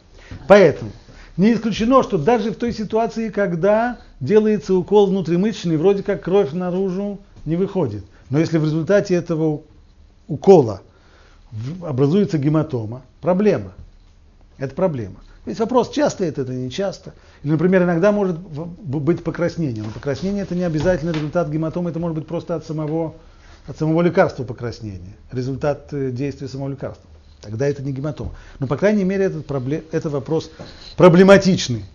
Поэтому не исключено, что даже в той ситуации, когда делается укол внутримышечный, вроде как кровь наружу не выходит. Но если в результате этого укола образуется гематома, проблема. Это проблема. Ведь вопрос, часто это, это не часто. Или, например, иногда может быть покраснение. Но покраснение это не обязательно результат гематомы, это может быть просто от самого, от самого лекарства покраснения. Результат э, действия самого лекарства. Тогда это не гематома. Но, по крайней мере, этот, проблем, это вопрос проблематичный.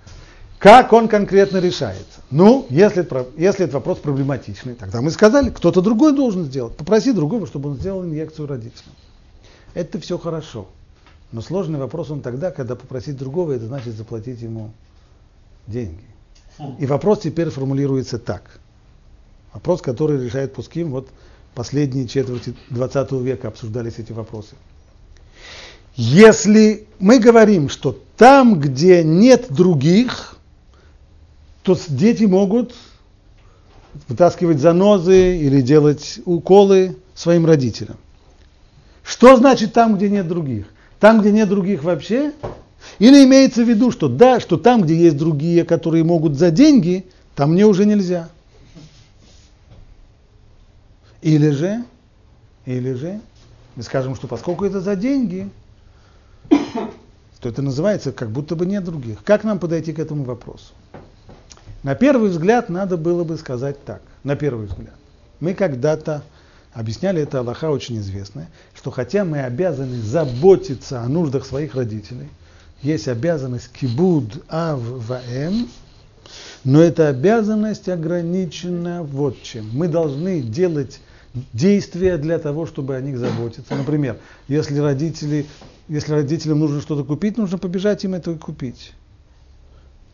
Как он конкретно решается? Ну, если, если это вопрос проблематичный, тогда мы сказали, кто-то другой должен сделать. Попроси другого, чтобы он сделал инъекцию родителям. Это все хорошо. Но сложный вопрос он тогда, когда попросить другого, это значит заплатить ему деньги. И вопрос теперь формулируется так. Вопрос, который решает Пуским, вот последние четверти 20 века обсуждались эти вопросы. Если мы говорим, что там, где нет других, то дети могут вытаскивать занозы или делать уколы своим родителям. Что значит там, где нет других? Там, где нет других вообще? Или имеется в виду, что да, что там, где есть другие, которые могут за деньги, там мне уже нельзя. Или же, или же, мы скажем, что поскольку это за деньги, то это называется, как будто бы нет других. Как нам подойти к этому вопросу? На первый взгляд надо было бы сказать так. На первый взгляд. Мы когда-то объясняли, это Аллаха очень известная, что хотя мы обязаны заботиться о нуждах своих родителей, есть обязанность кибуд ав ваэм, но эта обязанность ограничена вот чем. Мы должны делать действия для того, чтобы о них заботиться. Например, если, родители, если родителям нужно что-то купить, нужно побежать им это и купить.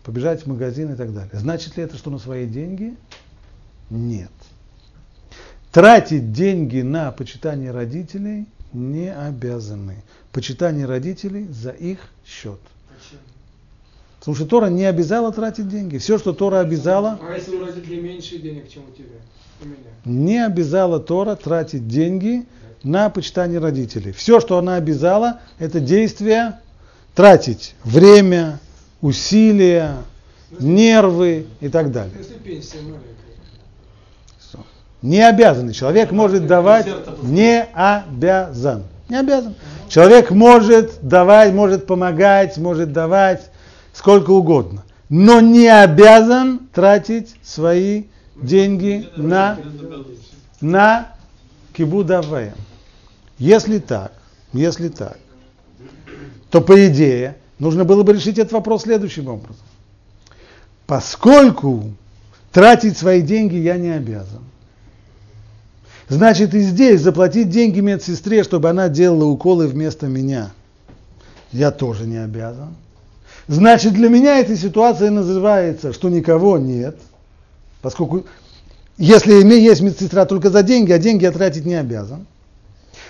Побежать в магазин и так далее. Значит ли это, что на свои деньги? Нет. Тратить деньги на почитание родителей не обязаны. Почитание родителей за их счет. Почему? Потому что Тора не обязала тратить деньги. Все, что Тора обязала... А если у родителей меньше денег, чем у тебя? У меня? Не обязала Тора тратить деньги на почитание родителей. Все, что она обязала, это действие тратить время, усилия, нервы и так далее. Если пенсия маленькая. Не обязанный. Человек может давать, не обязан. Не обязан. Человек может давать, может помогать, может давать сколько угодно. Но не обязан тратить свои деньги на, на кибудавая. Если так, если так, то по идее нужно было бы решить этот вопрос следующим образом. Поскольку тратить свои деньги я не обязан, Значит, и здесь заплатить деньги медсестре, чтобы она делала уколы вместо меня, я тоже не обязан. Значит, для меня эта ситуация называется, что никого нет, поскольку если есть медсестра только за деньги, а деньги я тратить не обязан.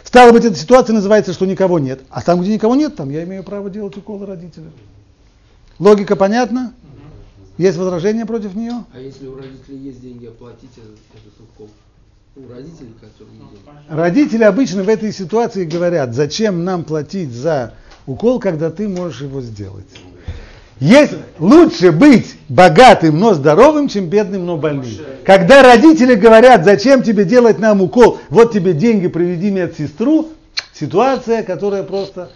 Стало быть, эта ситуация называется, что никого нет. А там, где никого нет, там я имею право делать уколы родителям. Логика понятна? Есть возражения против нее? А если у родителей есть деньги, оплатить этот укол? У родителей, которые Родители обычно в этой ситуации говорят, зачем нам платить за укол, когда ты можешь его сделать. Есть лучше быть богатым, но здоровым, чем бедным, но больным. Когда родители говорят, зачем тебе делать нам укол, вот тебе деньги, приведи медсестру, ситуация, которая просто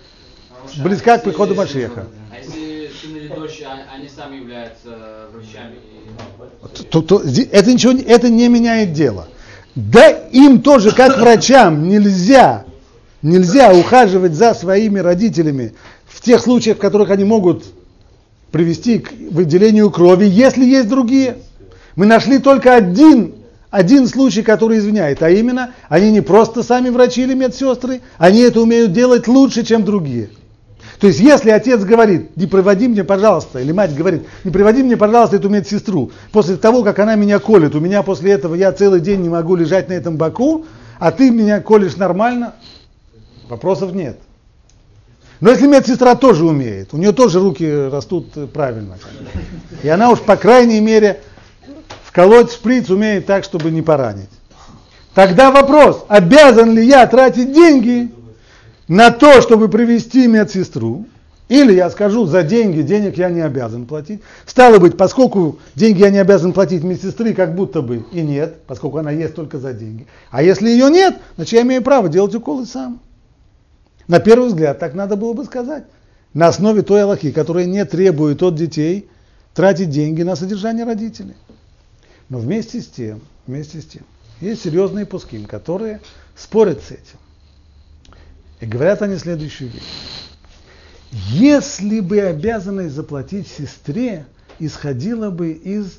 близка к приходу Машеха. А если сын или дочь, а, они сами являются врачами? То, то, это, ничего, это не меняет дело. Да им тоже, как врачам, нельзя, нельзя ухаживать за своими родителями в тех случаях, в которых они могут привести к выделению крови, если есть другие. Мы нашли только один, один случай, который извиняет, а именно, они не просто сами врачи или медсестры, они это умеют делать лучше, чем другие. То есть, если отец говорит, не приводи мне, пожалуйста, или мать говорит, не приводи мне, пожалуйста, эту медсестру, после того, как она меня колет, у меня после этого я целый день не могу лежать на этом боку, а ты меня колешь нормально, вопросов нет. Но если медсестра тоже умеет, у нее тоже руки растут правильно, и она уж, по крайней мере, вколоть шприц умеет так, чтобы не поранить. Тогда вопрос, обязан ли я тратить деньги на то, чтобы привести медсестру, Или я скажу, за деньги, денег я не обязан платить. Стало быть, поскольку деньги я не обязан платить медсестры, как будто бы и нет, поскольку она есть только за деньги. А если ее нет, значит я имею право делать уколы сам. На первый взгляд, так надо было бы сказать. На основе той Аллахи, которая не требует от детей тратить деньги на содержание родителей. Но вместе с тем, вместе с тем, есть серьезные пуским, которые спорят с этим. И говорят они следующую вещь. Если бы обязанность заплатить сестре исходила бы из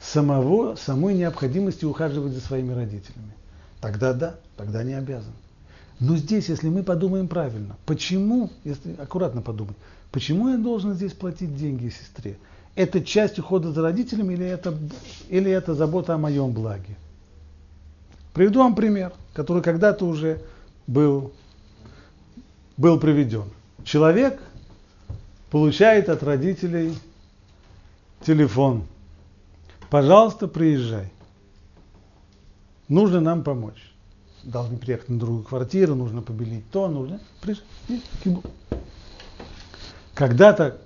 самого, самой необходимости ухаживать за своими родителями, тогда да, тогда не обязан. Но здесь, если мы подумаем правильно, почему, если аккуратно подумать, почему я должен здесь платить деньги сестре? Это часть ухода за родителями или это, или это забота о моем благе? Приведу вам пример, который когда-то уже был, был приведен. Человек получает от родителей телефон. Пожалуйста, приезжай. Нужно нам помочь. Должны приехать на другую квартиру, нужно побелить то, нужно. Когда-то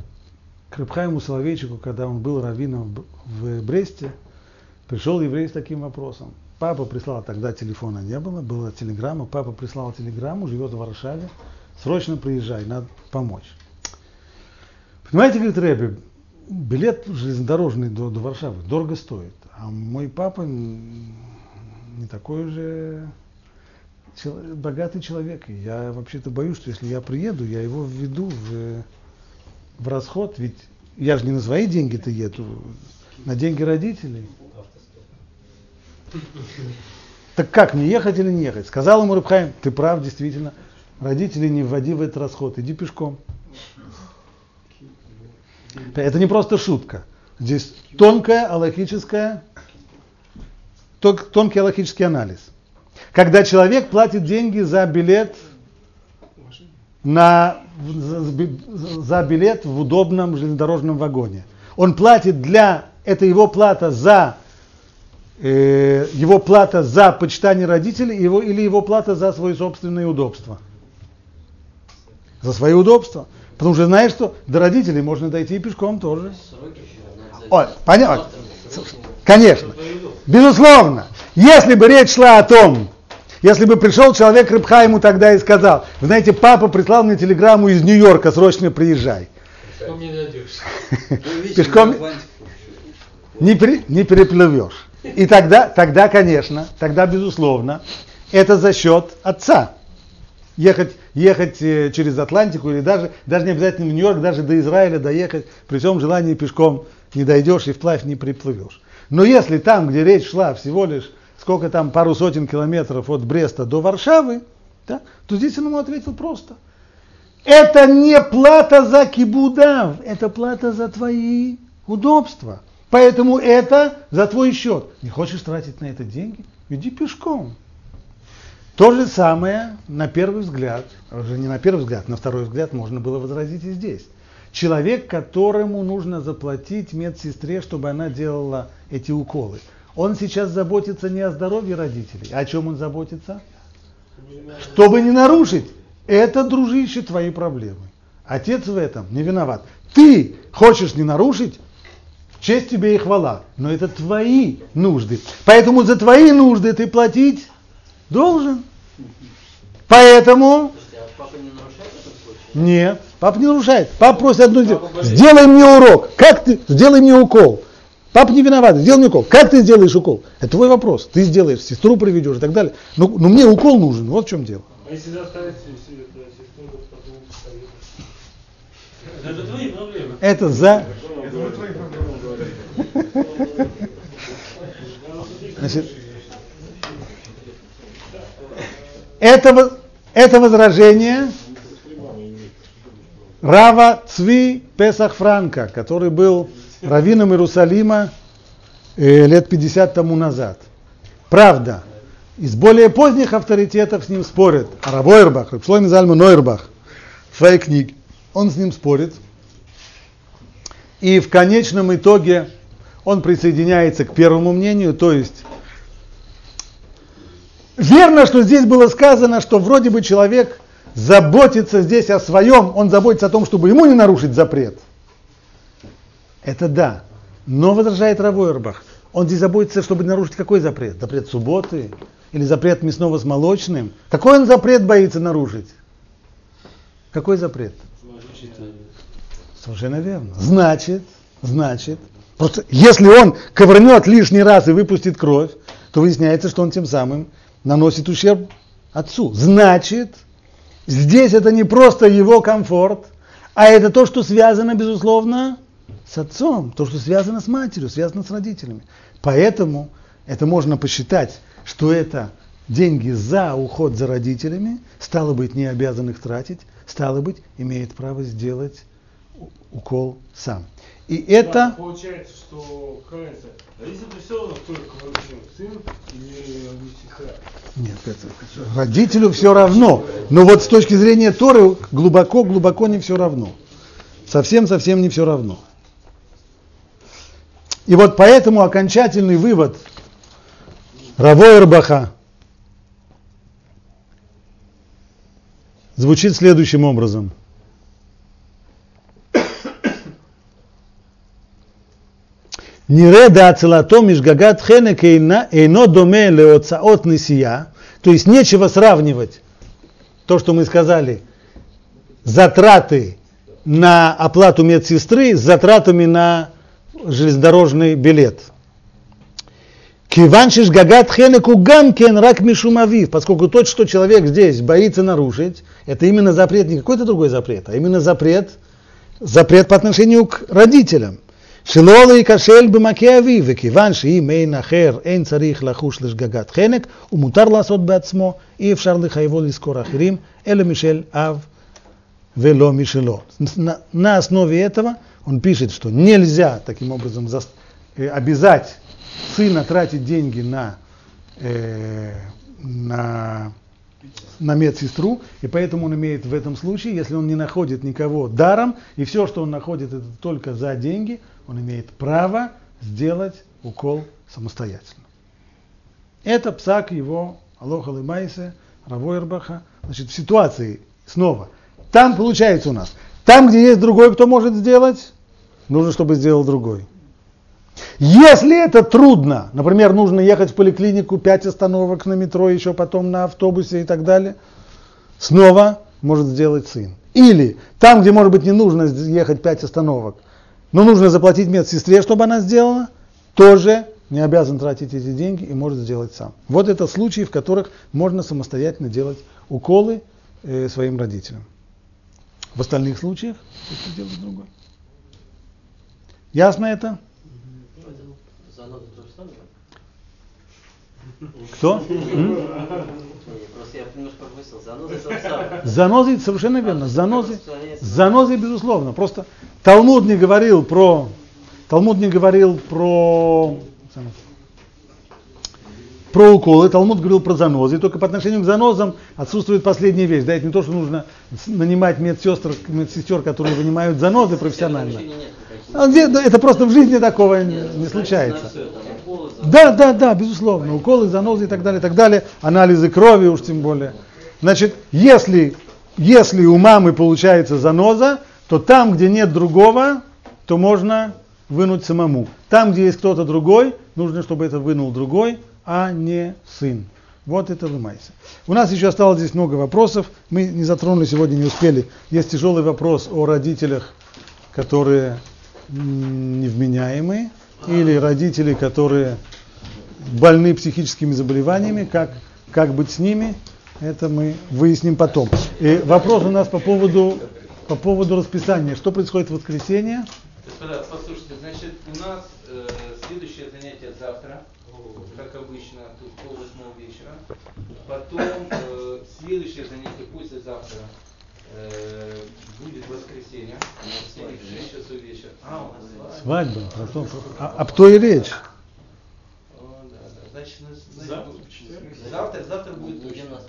к Рыбхайму Соловейчику, когда он был раввином в Бресте, пришел еврей с таким вопросом. Папа прислал, тогда телефона не было, была телеграмма, папа прислал телеграмму, живет в Варшаве, срочно приезжай, надо помочь. Понимаете, говорит Рэбби, билет железнодорожный до, до Варшавы дорого стоит, а мой папа не такой уже богатый человек. И я вообще-то боюсь, что если я приеду, я его введу в, в расход, ведь я же не на свои деньги-то еду, на деньги родителей. Так как, мне ехать или не ехать? Сказал ему Рыбхайм, ты прав, действительно, родителей не вводи в этот расход, иди пешком. Это не просто шутка. Здесь тонкая аллахическая, тонкий аллахический анализ. Когда человек платит деньги за билет на, за билет в удобном железнодорожном вагоне. Он платит для, это его плата за э, его плата за почитание родителей его, или его плата за свои собственные удобства? За свои удобства. Потому что знаешь, что до родителей можно дойти и пешком тоже. Ой, понятно. Конечно. Безусловно. Если бы речь шла о том, если бы пришел человек Рыбха ему тогда и сказал, вы знаете, папа прислал мне телеграмму из Нью-Йорка, срочно приезжай. Пешком не найдешь. Пешком не, при, не переплывешь. И тогда, тогда, конечно, тогда, безусловно, это за счет отца. Ехать, ехать э, через Атлантику или даже, даже не обязательно в Нью-Йорк, даже до Израиля доехать, при всем желании пешком не дойдешь и вплавь не приплывешь. Но если там, где речь шла всего лишь сколько там, пару сотен километров от Бреста до Варшавы, да, то здесь он ему ответил просто. Это не плата за кибудав, это плата за твои удобства. Поэтому это за твой счет. Не хочешь тратить на это деньги? Иди пешком. То же самое на первый взгляд, уже не на первый взгляд, на второй взгляд можно было возразить и здесь. Человек, которому нужно заплатить медсестре, чтобы она делала эти уколы. Он сейчас заботится не о здоровье родителей, а о чем он заботится? Чтобы не нарушить. Это, дружище, твои проблемы. Отец в этом не виноват. Ты хочешь не нарушить, честь тебе и хвала. Но это твои нужды. Поэтому за твои нужды ты платить должен. Поэтому... Нет, папа не нарушает. Папа просит одну. Сделай мне урок. Как ты? Сделай мне укол. Папа не виноват, сделай мне укол. Как ты сделаешь укол? Это твой вопрос. Ты сделаешь, сестру приведешь и так далее. Но, ну, но ну, мне укол нужен, вот в чем дело. А если заставить сестру, это твои проблемы. Это за... Значит, это, это возражение Рава Цви Песах Франка, который был раввином Иерусалима э, лет 50 тому назад. Правда, из более поздних авторитетов с ним спорят Арабойрбах, Шлойм Зальма Нойрбах, в своей книге. Он с ним спорит. И в конечном итоге он присоединяется к первому мнению, то есть верно, что здесь было сказано, что вроде бы человек заботится здесь о своем, он заботится о том, чтобы ему не нарушить запрет. Это да. Но возражает Равойербах. Он здесь заботится, чтобы нарушить какой запрет? Запрет субботы или запрет мясного с молочным? Какой он запрет боится нарушить? Какой запрет? Совершенно верно. Значит, значит, просто если он ковырнет лишний раз и выпустит кровь, то выясняется, что он тем самым наносит ущерб отцу. Значит, здесь это не просто его комфорт, а это то, что связано, безусловно, с отцом, то, что связано с матерью, связано с родителями. Поэтому это можно посчитать, что это деньги за уход за родителями, стало быть, не обязан их тратить, стало быть, имеет право сделать укол сам. И это... Да, получается, что разница. Родитель все равно только вручил сын или всегда. Нет, это, родителю все равно. Но вот с точки зрения Торы глубоко-глубоко не все равно. Совсем-совсем не все равно. И вот поэтому окончательный вывод Равойербаха звучит следующим образом. Нире ацелато мишгагат хенек эйно доме леоцаот нисия. То есть нечего сравнивать то, что мы сказали, затраты на оплату медсестры с затратами на железнодорожный билет. Киваншиш гагат хенеку гамкен рак мишумавив, поскольку тот, что человек здесь боится нарушить, это именно запрет, не какой-то другой запрет, а именно запрет, запрет по отношению к родителям. שלא להיכשל במכה אביו, וכיוון שאם אין אחר, אין צריך לחוש לשגגת חנק, ומותר לעשות בעצמו, אי אפשר לחייבו לזכור אחרים, אלא משל אב ולא משלו. На основе этого он пишет, что нельзя таким образом обязать сына тратить деньги на, э, на, на медсестру, и поэтому он имеет в этом случае, если он не находит никого даром, и все, что он находит, это только за деньги, он имеет право сделать укол самостоятельно. Это псак его Алоха Лымайсе, Равойрбаха. Значит, в ситуации, снова, там получается у нас, там, где есть другой, кто может сделать, нужно, чтобы сделал другой. Если это трудно, например, нужно ехать в поликлинику, 5 остановок на метро, еще потом на автобусе и так далее, снова может сделать сын. Или там, где, может быть, не нужно ехать 5 остановок, но нужно заплатить медсестре, чтобы она сделала, тоже не обязан тратить эти деньги и может сделать сам. Вот это случаи, в которых можно самостоятельно делать уколы э, своим родителям. В остальных случаях это делать другой. Ясно это? Кто? Занозы совершенно верно. Занозы, занозы безусловно. Просто Талмуд не говорил про Талмуд не говорил про про уколы, Талмуд говорил про занозы, и только по отношению к занозам отсутствует последняя вещь. Да, это не то, что нужно нанимать медсестер, медсестер, которые вынимают занозы профессионально. А это просто в жизни такого не случается. Да, да, да, безусловно. Уколы, занозы и так далее, и так далее. Анализы крови уж тем более. Значит, если, если у мамы получается заноза, то там, где нет другого, то можно вынуть самому. Там, где есть кто-то другой, нужно, чтобы это вынул другой, а не сын. Вот это лымайся. У нас еще осталось здесь много вопросов. Мы не затронули сегодня, не успели. Есть тяжелый вопрос о родителях, которые невменяемые, или родители, которые больны психическими заболеваниями, как, как быть с ними, это мы выясним потом. И вопрос у нас по поводу, по поводу расписания. Что происходит в воскресенье? Господа, послушайте, значит, у нас э, следующее занятие завтра как обычно, тут пол восьмого вечера. Потом э, следующее занятие послезавтра будет воскресенье, в 6 часов вечера. А, у нас свадьба. Свадьба. А, об той и речь. О, да, да. Значит, значит, завтра, завтра будет точно.